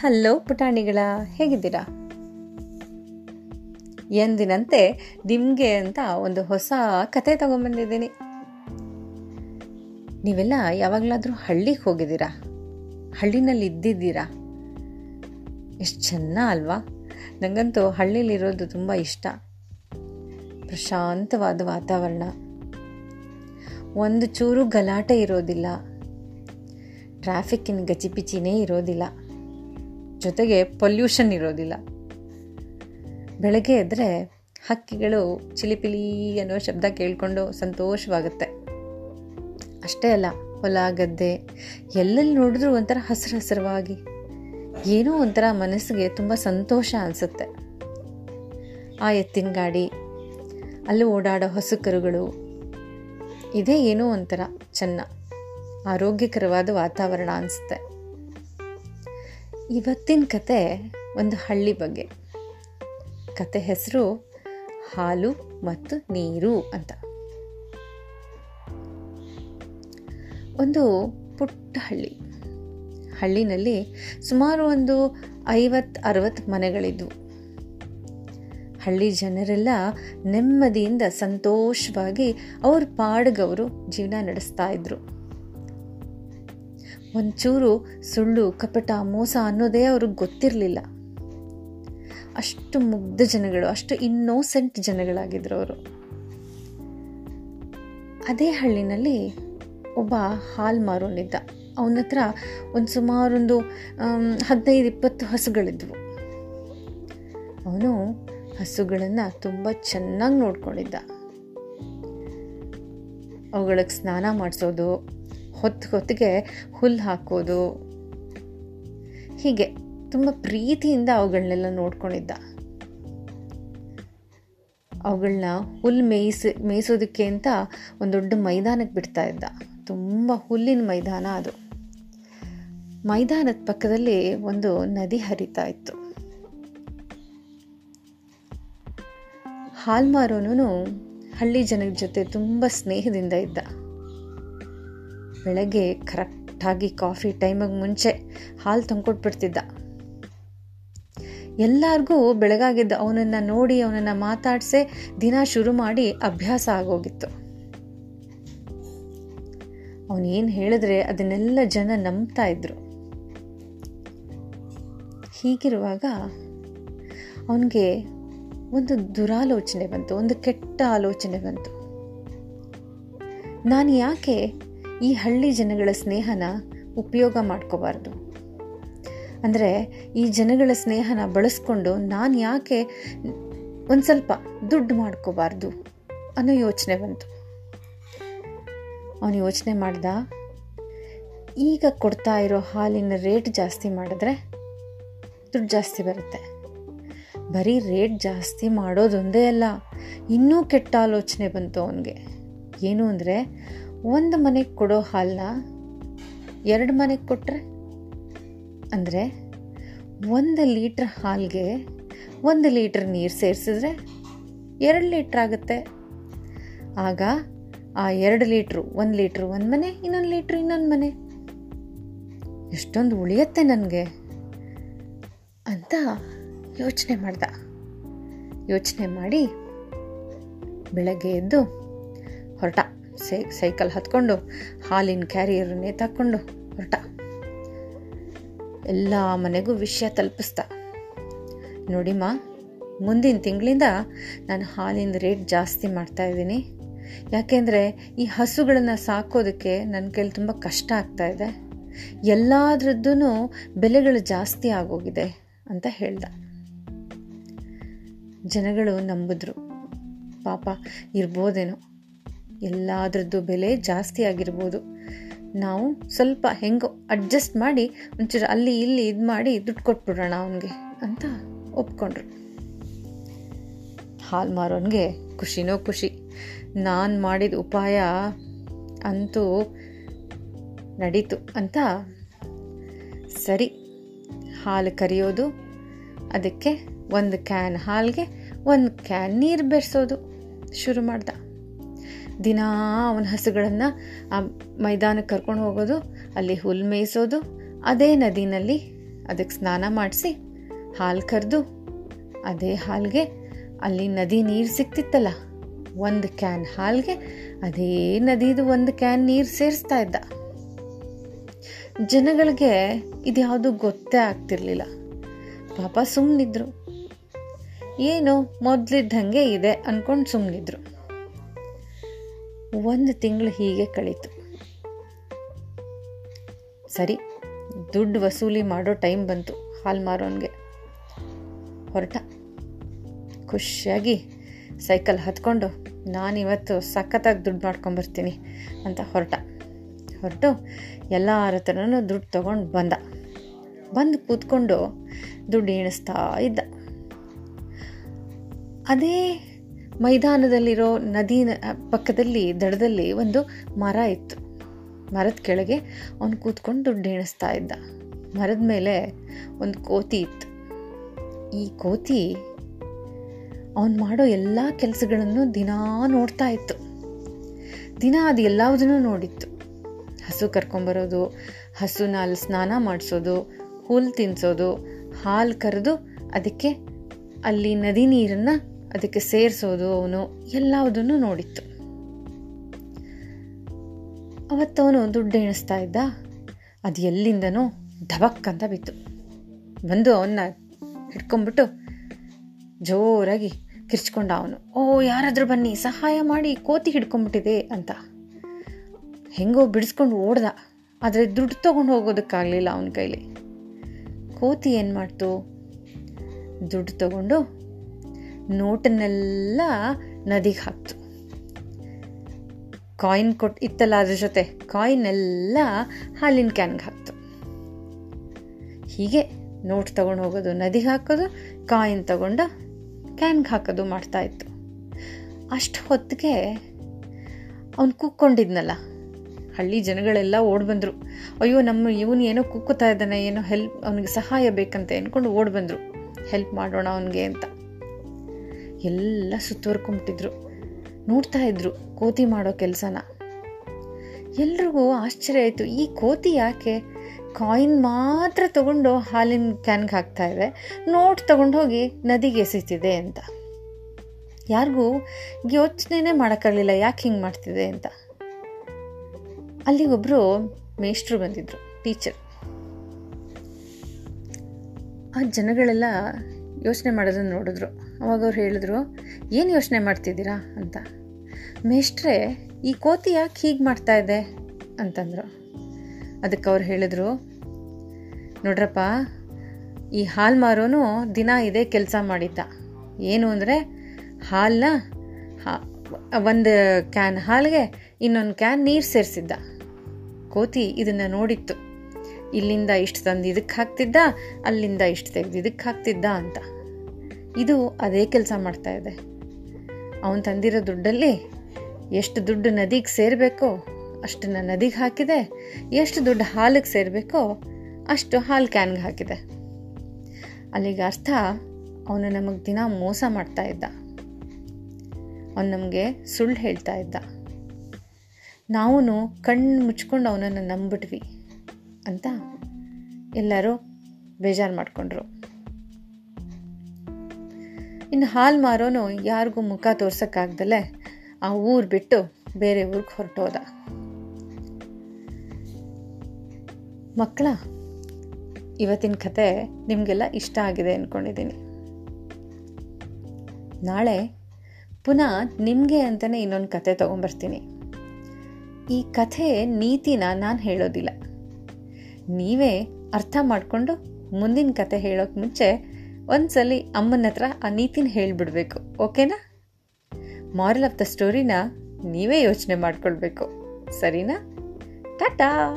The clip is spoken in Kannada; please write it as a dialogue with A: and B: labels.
A: ಹಲೋ ಪುಟಾಣಿಗಳ, ಹೇಗಿದ್ದೀರಾ? ಎಂದಿನಂತೆ ನಿಮಗೆ ಅಂತ ಒಂದು ಹೊಸ ಕತೆ ತಗೊಂಡ್ಬಂದಿದ್ದೀನಿ ನೀವೆಲ್ಲ ಯಾವಾಗಲಾದರೂ ಹಳ್ಳಿಗೆ ಹೋಗಿದ್ದೀರಾ? ಹಳ್ಳಿನಲ್ಲಿ ಇದ್ದಿದ್ದೀರಾ? ಎಷ್ಟು ಚೆನ್ನ ಅಲ್ವಾ? ನನಗಂತೂ ಹಳ್ಳಿಲಿರೋದು ತುಂಬ ಇಷ್ಟ. ಪ್ರಶಾಂತವಾದ ವಾತಾವರಣ. ಒಂದು ಚೂರು ಗಲಾಟೆ ಇರೋದಿಲ್ಲ. ಟ್ರಾಫಿಕ್ಕಿನ ಗಚಿಪಿಚಿನೇ ಇರೋದಿಲ್ಲ. ಜೊತೆಗೆ ಪೊಲ್ಯೂಷನ್ ಇರೋದಿಲ್ಲ. ಬೆಳಗ್ಗೆ ಎದ್ದರೆ ಹಕ್ಕಿಗಳು ಚಿಲಿಪಿಲಿ ಅನ್ನೋ ಶಬ್ದ ಕೇಳಿಕೊಂಡು ಸಂತೋಷವಾಗುತ್ತೆ. ಅಷ್ಟೇ ಅಲ್ಲ, ಹೊಲ, ಗದ್ದೆ, ಎಲ್ಲೆಲ್ಲಿ ನೋಡಿದ್ರೂ ಒಂಥರ ಹಸಿರು ಹಸಿರವಾಗಿ ಏನೋ ಒಂಥರ ಮನಸ್ಸಿಗೆ ತುಂಬ ಸಂತೋಷ ಅನಿಸುತ್ತೆ. ಆ ಎತ್ತಿನ ಗಾಡಿ, ಅಲ್ಲಿ ಓಡಾಡೋ ಹಸು ಕರುಗಳು, ಇದೇ ಏನೋ ಒಂಥರ ಚೆನ್ನ, ಆರೋಗ್ಯಕರವಾದ ವಾತಾವರಣ ಅನಿಸುತ್ತೆ. ಇವತ್ತಿನ ಕತೆ ಒಂದು ಹಳ್ಳಿ ಬಗ್ಗೆ. ಕತೆ ಹೆಸರು ಹಾಲು ಮತ್ತು ನೀರು ಅಂತ. ಒಂದು ಪುಟ್ಟ ಹಳ್ಳಿ. ಹಳ್ಳಿನಲ್ಲಿ ಸುಮಾರು ಒಂದು ಐವತ್ತು ಅರವತ್ತು ಮನೆಗಳಿದ್ವು. ಹಳ್ಳಿ ಜನರೆಲ್ಲ ನೆಮ್ಮದಿಯಿಂದ ಸಂತೋಷವಾಗಿ ಅವ್ರ ಪಾಡ್ಗವರು ಜೀವನ ನಡೆಸ್ತಾ ಇದ್ರು. ಒಂಚೂರು ಸುಳ್ಳು, ಕಪಟ, ಮೋಸ ಅನ್ನೋದೇ ಅವ್ರಿಗೆ ಗೊತ್ತಿರಲಿಲ್ಲ. ಅಷ್ಟು ಮುಗ್ಧ ಜನಗಳು, ಅಷ್ಟು ಇನ್ನೋಸೆಂಟ್ ಜನಗಳಾಗಿದ್ರು ಅವರು. ಅದೇ ಹಳ್ಳಿನಲ್ಲಿ ಒಬ್ಬ ಹಾಲು ಮಾರೋನಿದ್ದ ಅವನ ಹತ್ರ ಒಂದು ಸುಮಾರೊಂದು ಹದಿನೈದು, ಇಪ್ಪತ್ತು ಹಸುಗಳಿದ್ವು. ಅವನು ಹಸುಗಳನ್ನು ತುಂಬ ಚೆನ್ನಾಗಿ ನೋಡ್ಕೊಂಡಿದ್ದ. ಅವುಗಳಿಗೆ ಸ್ನಾನ ಮಾಡಿಸೋದು ಹೊತ್ತು ಹೊತ್ತಿಗೆ ಹುಲ್ಲು ಹಾಕೋದು. ಹೀಗೆ ತುಂಬ ಪ್ರೀತಿಯಿಂದ ಅವುಗಳನ್ನೆಲ್ಲ ನೋಡ್ಕೊಂಡಿದ್ದ. ಅವುಗಳನ್ನ ಹುಲ್ಲು ಮೇಯಿಸಿ, ಮೇಯಿಸೋದಕ್ಕೆ ಅಂತ ಒಂದು ದೊಡ್ಡ ಮೈದಾನಕ್ಕೆ ಬಿಡ್ತಾ ಇದ್ದ. ತುಂಬ ಹುಲ್ಲಿನ ಮೈದಾನ ಅದು. ಮೈದಾನದ ಪಕ್ಕದಲ್ಲಿ ಒಂದು ನದಿ ಹರಿತಾ ಇತ್ತು. ಹಾಲ್ಮಾರೋನು ಹಳ್ಳಿ ಜನರ ಜೊತೆ ತುಂಬ ಸ್ನೇಹದಿಂದ ಇದ್ದ. ಬೆಳಗ್ಗೆ ಕರೆಕ್ಟಾಗಿ ಕಾಫಿ ಟೈಮಿಗೆ ಮುಂಚೆ ಹಾಲು ತಂದ್ಕೊಟ್ಬಿಡ್ತಿದ್ದ. ಎಲ್ಲರಿಗೂ ಬೆಳಗಾಗಿದ್ದ ಅವನನ್ನು ನೋಡಿ, ಅವನನ್ನು ಮಾತಾಡಿಸೇ ದಿನ ಶುರು ಮಾಡಿ ಅಭ್ಯಾಸ ಆಗೋಗಿತ್ತು. ಅವನೇನು ಹೇಳಿದ್ರೆ ಅದನ್ನೆಲ್ಲ ಜನ ನಂಬ್ತಾ ಇದ್ರು. ಹೀಗಿರುವಾಗ ಅವನಿಗೆ ಒಂದು ದುರಾಲೋಚನೆ ಬಂತು, ಒಂದು ಕೆಟ್ಟ ಆಲೋಚನೆ ಬಂತು. ನಾನು ಯಾಕೆ ಈ ಹಳ್ಳಿ ಜನಗಳ ಸ್ನೇಹನ ಉಪಯೋಗ ಮಾಡ್ಕೋಬಾರ್ದು. ಅಂದರೆ ಈ ಜನಗಳ ಸ್ನೇಹನ ಬಳಸ್ಕೊಂಡು ನಾನು ಯಾಕೆ ಒಂದು ಸ್ವಲ್ಪ ದುಡ್ಡು ಮಾಡ್ಕೋಬಾರ್ದು ಅನ್ನೋ ಯೋಚನೆ ಬಂತು. ಅವನು ಯೋಚನೆ ಮಾಡ್ದ, ಈಗ ಕೊಡ್ತಾ ಇರೋ ಹಾಲಿನ ರೇಟ್ ಜಾಸ್ತಿ ಮಾಡಿದ್ರೆ ದುಡ್ಡು ಜಾಸ್ತಿ ಬರುತ್ತೆ. ಬರೀ ರೇಟ್ ಜಾಸ್ತಿ ಮಾಡೋದೊಂದೇ ಅಲ್ಲ, ಇನ್ನೂ ಕೆಟ್ಟ ಆಲೋಚನೆ ಬಂತು ಅವನಿಗೆ. ಏನು ಅಂದರೆ ಒಂದು ಮನೆಗೆ ಕೊಡೋ ಹಾಲನ್ನ ಎರಡು ಮನೆಗೆ ಕೊಟ್ಟರೆ ಅಂದರೆ ಒಂದು ಲೀಟ್ರ್ ಹಾಲಿಗೆ ಒಂದು ಲೀಟ್ರ್ ನೀರು ಸೇರಿಸಿದ್ರೆ ಎರಡು ಲೀಟ್ರ್ ಆಗುತ್ತೆ. ಆಗ ಆ ಎರಡು ಲೀಟ್ರು ಒಂದು ಲೀಟ್ರ್ ಒಂದು ಮನೆ, ಇನ್ನೊಂದು ಲೀಟ್ರ್ ಇನ್ನೊಂದು ಮನೆ. ಎಷ್ಟೊಂದು ಉಳಿಯತ್ತೆ ನನಗೆ ಅಂತ ಯೋಚನೆ ಮಾಡ್ದ. ಯೋಚನೆ ಮಾಡಿ ಬೆಳಗ್ಗೆ ಎದ್ದು ಹೊರಟ. ಸೈಕಲ್ ಹತ್ಕೊಂಡು, ಹಾಲಿನ ಕ್ಯಾರಿಯರನ್ನೇ ತಕ್ಕೊಂಡು ಹೊರಟ. ಎಲ್ಲ ಮನೆಗೂ ವಿಷಯ ತಲುಪಿಸ್ದ ನೋಡಿಮ್ಮ ಮುಂದಿನ ತಿಂಗಳಿಂದ ನಾನು ಹಾಲಿನ ರೇಟ್ ಜಾಸ್ತಿ ಮಾಡ್ತಾ ಇದ್ದೀನಿ. ಯಾಕೆಂದರೆ ಈ ಹಸುಗಳನ್ನು ಸಾಕೋದಕ್ಕೆ ನನ್ನ ಕೈಲಿ ತುಂಬ ಕಷ್ಟ ಆಗ್ತಾ ಇದೆ. ಎಲ್ಲದ್ರದ್ದೂ ಬೆಲೆಗಳು ಜಾಸ್ತಿ ಆಗೋಗಿದೆ ಅಂತ ಹೇಳ್ದ. ಜನಗಳು ನಂಬಿದ್ರು. ಪಾಪ, ಇರ್ಬೋದೇನೋ. ಎಲ್ಲದ್ರದ್ದು ಬೆಲೆ ಜಾಸ್ತಿ ಆಗಿರ್ಬೋದು. ನಾವು ಸ್ವಲ್ಪ ಹೆಂಗೋ ಅಡ್ಜಸ್ಟ್ ಮಾಡಿ ಒಂಚೂರು ಅಲ್ಲಿ ಇಲ್ಲಿ ಇದು ಮಾಡಿ ದುಡ್ಡು ಕೊಟ್ಬಿಡೋಣ ಅವನಿಗೆ ಅಂತ ಒಪ್ಕೊಂಡ್ರು. ಹಾಲು ಮಾರೋನಿಗೆ ಖುಷಿನೋ ಖುಷಿ. ನಾನು ಮಾಡಿದ ಉಪಾಯ ಅಂತೂ ನಡೀತು ಅಂತ ಸರಿ. ಹಾಲು ಕರಿಯೋದು, ಅದಕ್ಕೆ ಒಂದು ಕ್ಯಾನ್ ಹಾಲಿಗೆ ಒಂದು ಕ್ಯಾನ್ ನೀರು ಬೆರೆಸೋದು ಶುರು ಮಾಡ್ದ. ದಿನ ಅವನ ಹಸುಗಳನ್ನು ಆ ಮೈದಾನಕ್ಕೆ ಕರ್ಕೊಂಡು ಹೋಗೋದು, ಅಲ್ಲಿ ಹುಲ್ ಮೇಯಿಸೋದು, ಅದೇ ನದಿನಲ್ಲಿ ಅದಕ್ಕೆ ಸ್ನಾನ ಮಾಡಿಸಿ ಹಾಲು ಕರೆದು ಅದೇ ಹಾಲಿಗೆ ಅಲ್ಲಿ ನದಿ ನೀರು ಸಿಕ್ತಿತ್ತಲ್ಲ, ಒಂದು ಕ್ಯಾನ್ ಹಾಲಿಗೆ ಅದೇ ನದಿದು ಒಂದು ಕ್ಯಾನ್ ನೀರು ಸೇರಿಸ್ತಾ ಇದ್ದ. ಜನಗಳಿಗೆ ಇದ್ಯಾವುದು ಗೊತ್ತೇ ಆಗ್ತಿರ್ಲಿಲ್ಲ. ಪಾಪ ಸುಮ್ಮನಿದ್ರು ಏನು ಮೊದಲಿದ್ದಂಗೆ ಇದೆ ಅಂದ್ಕೊಂಡು ಸುಮ್ಮನಿದ್ರು ಒಂದು ತಿಂಗಳು ಹೀಗೆ ಕಳೀತು. ಸರಿ, ದುಡ್ಡು ವಸೂಲಿ ಮಾಡೋ ಟೈಮ್ ಬಂತು, ಹಾಲು ಮಾರೋನ್ಗೆ. ಹೊರಟ. ಖುಷಿಯಾಗಿ ಸೈಕಲ್ ಹತ್ಕೊಂಡು, ನಾನಿವತ್ತು ಸಖತ್ತಾಗಿ ದುಡ್ಡು ಮಾಡ್ಕೊಂಬರ್ತೀನಿ ಅಂತ ಹೊರಟ. ಹೊರಟು ಎಲ್ಲರ ಹತ್ರನೂ ದುಡ್ಡು ತೊಗೊಂಡು ಬಂದ. ಬಂದು ಕೂತ್ಕೊಂಡು ದುಡ್ಡು ಎಣಿಸ್ತಾ ಇದ್ದ. ಅದೇ ಮೈದಾನದಲ್ಲಿರೋ ನದಿ ಪಕ್ಕದಲ್ಲಿ, ದಡದಲ್ಲಿ ಒಂದು ಮರ ಇತ್ತು. ಮರದ ಕೆಳಗೆ ಅವನು ಕೂತ್ಕೊಂಡು ದುಡ್ಡು ಎಣಿಸ್ತಾ ಇದ್ದ. ಮರದ ಮೇಲೆ ಒಂದು ಕೋತಿ ಇತ್ತು. ಈ ಕೋತಿ ಅವನು ಮಾಡೋ ಎಲ್ಲ ಕೆಲಸಗಳನ್ನು ದಿನಾ ನೋಡ್ತಾ ಇತ್ತು. ದಿನ ಅದು ಎಲ್ಲದನ್ನು ನೋಡಿತ್ತು. ಹಸು ಕರ್ಕೊಂಬರೋದು, ಹಸುನ ಅಲ್ಲಿ ಸ್ನಾನ ಮಾಡಿಸೋದು ಹುಲ್ಲು ತಿನ್ನಿಸೋದು ಹಾಲು ಕರೆದು ಅದಕ್ಕೆ ಅಲ್ಲಿ ನದಿ ನೀರನ್ನು ಅದಕ್ಕೆ ಸೇರಿಸೋದು ಅವನು ಎಲ್ಲವುದನ್ನು ನೋಡಿತ್ತು. ಅವತ್ತವನು ದುಡ್ಡು ಎಣಿಸ್ತಾ ಇದ್ದ. ಅದು ಎಲ್ಲಿಂದನೋ ಧಬಕ್ ಅಂತ ಬಿತ್ತು. ಬಂದು ಅವನ್ನ ಹಿಡ್ಕೊಂಡ್ಬಿಟ್ಟು ಜೋರಾಗಿ ಕಿರ್ಚ್ಕೊಂಡ ಅವನು. ಓ, ಯಾರಾದರೂ ಬನ್ನಿ, ಸಹಾಯ ಮಾಡಿ ಕೋತಿ ಹಿಡ್ಕೊಂಬಿಟ್ಟಿದೆ ಅಂತ. ಹೆಂಗೋ ಬಿಡಿಸ್ಕೊಂಡು ಓಡ್ದ. ಆದರೆ ದುಡ್ಡು ತೊಗೊಂಡು ಹೋಗೋದಕ್ಕಾಗಲಿಲ್ಲ ಅವನ ಕೈಲಿ. ಕೋತಿ ಏನು ಮಾಡ್ತು? ದುಡ್ಡು ತಗೊಂಡು ನೋಟನ್ನೆಲ್ಲ ನದಿಗೆ ಹಾಕ್ತು. ಕಾಯಿನ್ ಕೊಟ್ಟು ಇತ್ತಲ್ಲ ಅದ್ರ ಜೊತೆ ಕಾಯಿನ್ ಎಲ್ಲ ಹಾಲಿನ ಕ್ಯಾನ್ಗೆ ಹಾಕ್ತು. ಹೀಗೆ ನೋಟ್ ತಗೊಂಡು ಹೋಗೋದು ನದಿಗೆ ಹಾಕೋದು, ಕಾಯಿನ್ ತಗೊಂಡು ಕ್ಯಾನ್ಗೆ ಹಾಕೋದು ಮಾಡ್ತಾ ಇತ್ತು. ಅಷ್ಟು ಹೊತ್ತಿಗೆ ಅವನು ಕೂಕ್ಕೊಂಡಿದ್ನಲ್ಲ ಹಳ್ಳಿ ಜನಗಳೆಲ್ಲ ಓಡ್ ಬಂದರು. ಅಯ್ಯೋ, ನಮ್ಮ ಇವನು ಏನೋ ಕುಕ್ಕುತ್ತಾ ಇದ್ದಾನೆ, ಏನೋ ಹೆಲ್ಪ್ ಅವನಿಗೆ ಸಹಾಯ ಬೇಕಂತ ಅಂದ್ಕೊಂಡು ಓಡ್ ಬಂದರು. ಹೆಲ್ಪ್ ಮಾಡೋಣ ಅವನಿಗೆ ಅಂತ. ಎಲ್ಲ ಸುತ್ತುವರ್ಕೊಂಬಿಟ್ಟಿದ್ರು ನೋಡ್ತಾ ಇದ್ರು ಕೋತಿ ಮಾಡೋ ಕೆಲಸನ. ಎಲ್ರಿಗೂ ಆಶ್ಚರ್ಯ ಆಯಿತು, ಈ ಕೋತಿ ಯಾಕೆ? ಕಾಯಿನ್ ಮಾತ್ರ ತಗೊಂಡು ಹಾಲಿನ ಕ್ಯಾನ್ಗೆ ಹಾಕ್ತಾ ಇದೆ, ನೋಟ್ ತಗೊಂಡು ಹೋಗಿ ನದಿಗೆ ಎಸಿತಿದೆ ಅಂತ. ಯಾರಿಗೂ ಯೋಚನೆನೇ ಮಾಡೋಕ್ಕಾಗಲಿಲ್ಲ, ಯಾಕೆ ಹಿಂಗೆ ಮಾಡ್ತಿದೆ ಅಂತ. ಅಲ್ಲಿಗೊಬ್ಬರು ಮೇಷ್ಟ್ರು ಬಂದಿದ್ರು, ಟೀಚರ್. ಆ ಜನಗಳೆಲ್ಲ ಯೋಚನೆ ಮಾಡೋದನ್ನು ನೋಡಿದ್ರು. ಅವಾಗ ಅವ್ರು ಹೇಳಿದ್ರು, ಏನು ಯೋಚನೆ ಮಾಡ್ತಿದ್ದೀರಾ? ಅಂತ. ಮೇಷ್ಟ್ರೆ, ಈ ಕೋತಿ ಯಾಕೆ ಹೀಗೆ ಮಾಡ್ತಾ ಇದೆ? ಅಂತಂದರು. ಅದಕ್ಕೆ ಅವ್ರು ಹೇಳಿದ್ರು, ನೋಡ್ರಪ್ಪ, ಈ ಹಾಲು ಮಾರೋನು ದಿನ ಇದೇ ಕೆಲಸ ಮಾಡಿದ್ದ. ಏನು ಅಂದರೆ ಹಾಲನ್ನ ಒಂದು ಕ್ಯಾನ್ ಹಾಲಿಗೆ ಇನ್ನೊಂದು ಕ್ಯಾನ್ ನೀರು ಸೇರಿಸಿದ್ದ. ಕೋತಿ ಇದನ್ನು ನೋಡಿತ್ತು. ಇಲ್ಲಿಂದ ಇಷ್ಟು ತಂದು ಇದಕ್ಕೆ ಹಾಕ್ತಿದ್ದ, ಅಲ್ಲಿಂದ ಇಷ್ಟು ತೆಗೆದು ಇದಕ್ಕೆ ಹಾಕ್ತಿದ್ದ ಅಂತ. ಇದು ಅದೇ ಕೆಲಸ ಮಾಡ್ತಾ ಇದೆ. ಅವನು ತಂದಿರೋ ದುಡ್ಡಲ್ಲಿ ಎಷ್ಟು ದುಡ್ಡು ನದಿಗೆ ಸೇರಬೇಕೋ ಅಷ್ಟನ್ನು ನದಿಗೆ ಹಾಕಿದೆ. ಎಷ್ಟು ದುಡ್ಡು ಹಾಲಿಗೆ ಸೇರಬೇಕೋ, ಅಷ್ಟು ಹಾಲು ಕ್ಯಾನ್ಗೆ ಹಾಕಿದೆ. ಅಲ್ಲಿಗೆ ಅರ್ಥ, ಅವನು ನಮಗೆ ದಿನ ಮೋಸ ಮಾಡ್ತಾ ಇದ್ದ. ಅವನು ನಮಗೆ ಸುಳ್ಳು ಹೇಳ್ತಾ ಇದ್ದ. ನಾವು ಕಣ್ಣು ಮುಚ್ಕೊಂಡು ಅವನನ್ನು ನಂಬಿಟ್ವಿ. ಅಂತ ಎಲ್ಲರೂ ಬೇಜಾರು ಮಾಡಿಕೊಂಡ್ರು. ಇನ್ನು ಹಾಲು ಮಾರೋನು ಯಾರಿಗೂ ಮುಖ ತೋರ್ಸೋಕ್ಕಾಗ್ದಲೆ ಆ ಊರು ಬಿಟ್ಟು ಬೇರೆ ಊರಿಗೆ ಹೊರಟೋದ ಮಕ್ಕಳ ಇವತ್ತಿನ ಕತೆ ನಿಮಗೆಲ್ಲ ಇಷ್ಟ ಆಗಿದೆ ಅಂದ್ಕೊಂಡಿದ್ದೀನಿ ನಾಳೆ ಪುನಃ ನಿಮಗೆ ಅಂತಲೇ ಇನ್ನೊಂದು ಕತೆ ತೊಗೊಂಬರ್ತೀನಿ. ಈ ಕಥೆ ನೀತಿನ ನಾನು ಹೇಳೋದಿಲ್ಲ. ನೀವೇ ಅರ್ಥ ಮಾಡಿಕೊಂಡು ಮುಂದಿನ ಕತೆ ಹೇಳೋಕೆ ಮುಂಚೆ ಒಂದ್ಸಲಿ ಅಮ್ಮನ ಹತ್ರ ಆ ನೀತಿನ ಹೇಳಿಬಿಡ್ಬೇಕು, ಓಕೆನಾ? ಮಾರಲ್ ಆಫ್ ದ ಸ್ಟೋರಿನ ನೀವೇ ಯೋಚನೆ ಮಾಡ್ಕೊಳ್ಬೇಕು, ಸರಿನಾ? ಟಾಟಾ!